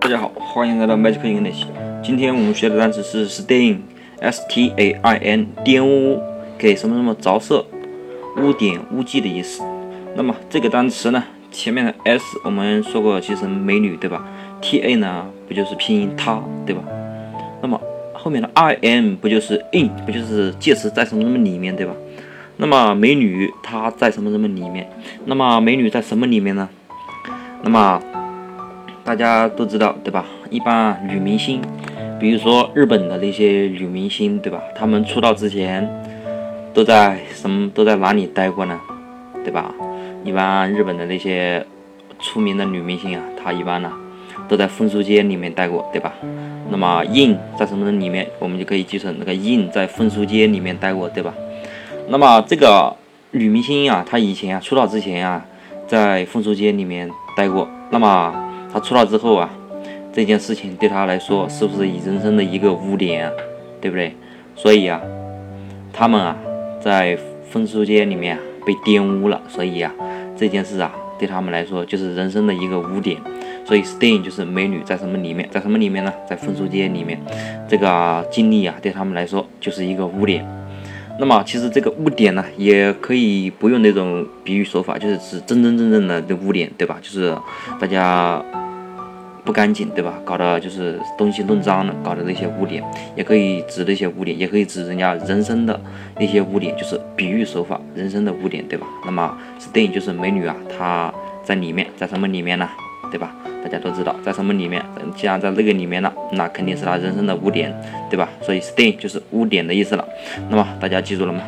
大家好，欢迎来到 Magic English。今天我们学的单词是 stain，s t a i n，玷污，给什么什么着色、污点、污迹的意思。那么这个单词呢，前面的 s 我们说过其实美女，对吧？t a 呢，不就是拼音她，对吧？那么后面的 i m 不就是 in，不就是介词在什么什么里面，对吧？那么美女她在什么什么里面？那么美女在什么里面呢？那么大家都知道，对吧？一般女明星，比如说日本的那些女明星，对吧？她们出道之前都在什么都在哪里待过呢？对吧？一般日本的那些出名的女明星啊，她一般呢都在风俗街里面待过，对吧？那么 in 在什么的里面，我们就可以记成那个 in 在风俗街里面待过，对吧？那么这个女明星啊，她以前啊出道之前啊，在风俗街里面待过，那么。她出道之后啊，这件事情对她来说是不是人生的一个污点啊？对不对？所以啊，他们啊在风俗街里面被玷污了，所以啊这件事啊对他们来说就是人生的一个污点。所以 stain 就是美女在什么里面，在什么里面呢？在风俗街里面，这个经历啊对他们来说就是一个污点。那么其实这个污点呢，也可以不用那种比喻手法，就是指真真正正的这污点，对吧？就是大家。不干净，对吧？搞的就是东西弄脏了，搞的那些污点，也可以指那些污点，也可以指人家人生的那些污点，就是比喻手法，人生的污点，对吧？那么，stain 就是美女啊，她在里面，在什么里面呢？对吧？大家都知道，在什么里面？既然在那个里面了，那肯定是他人生的污点，对吧？所以，stain 就是污点的意思了。那么，大家记住了吗？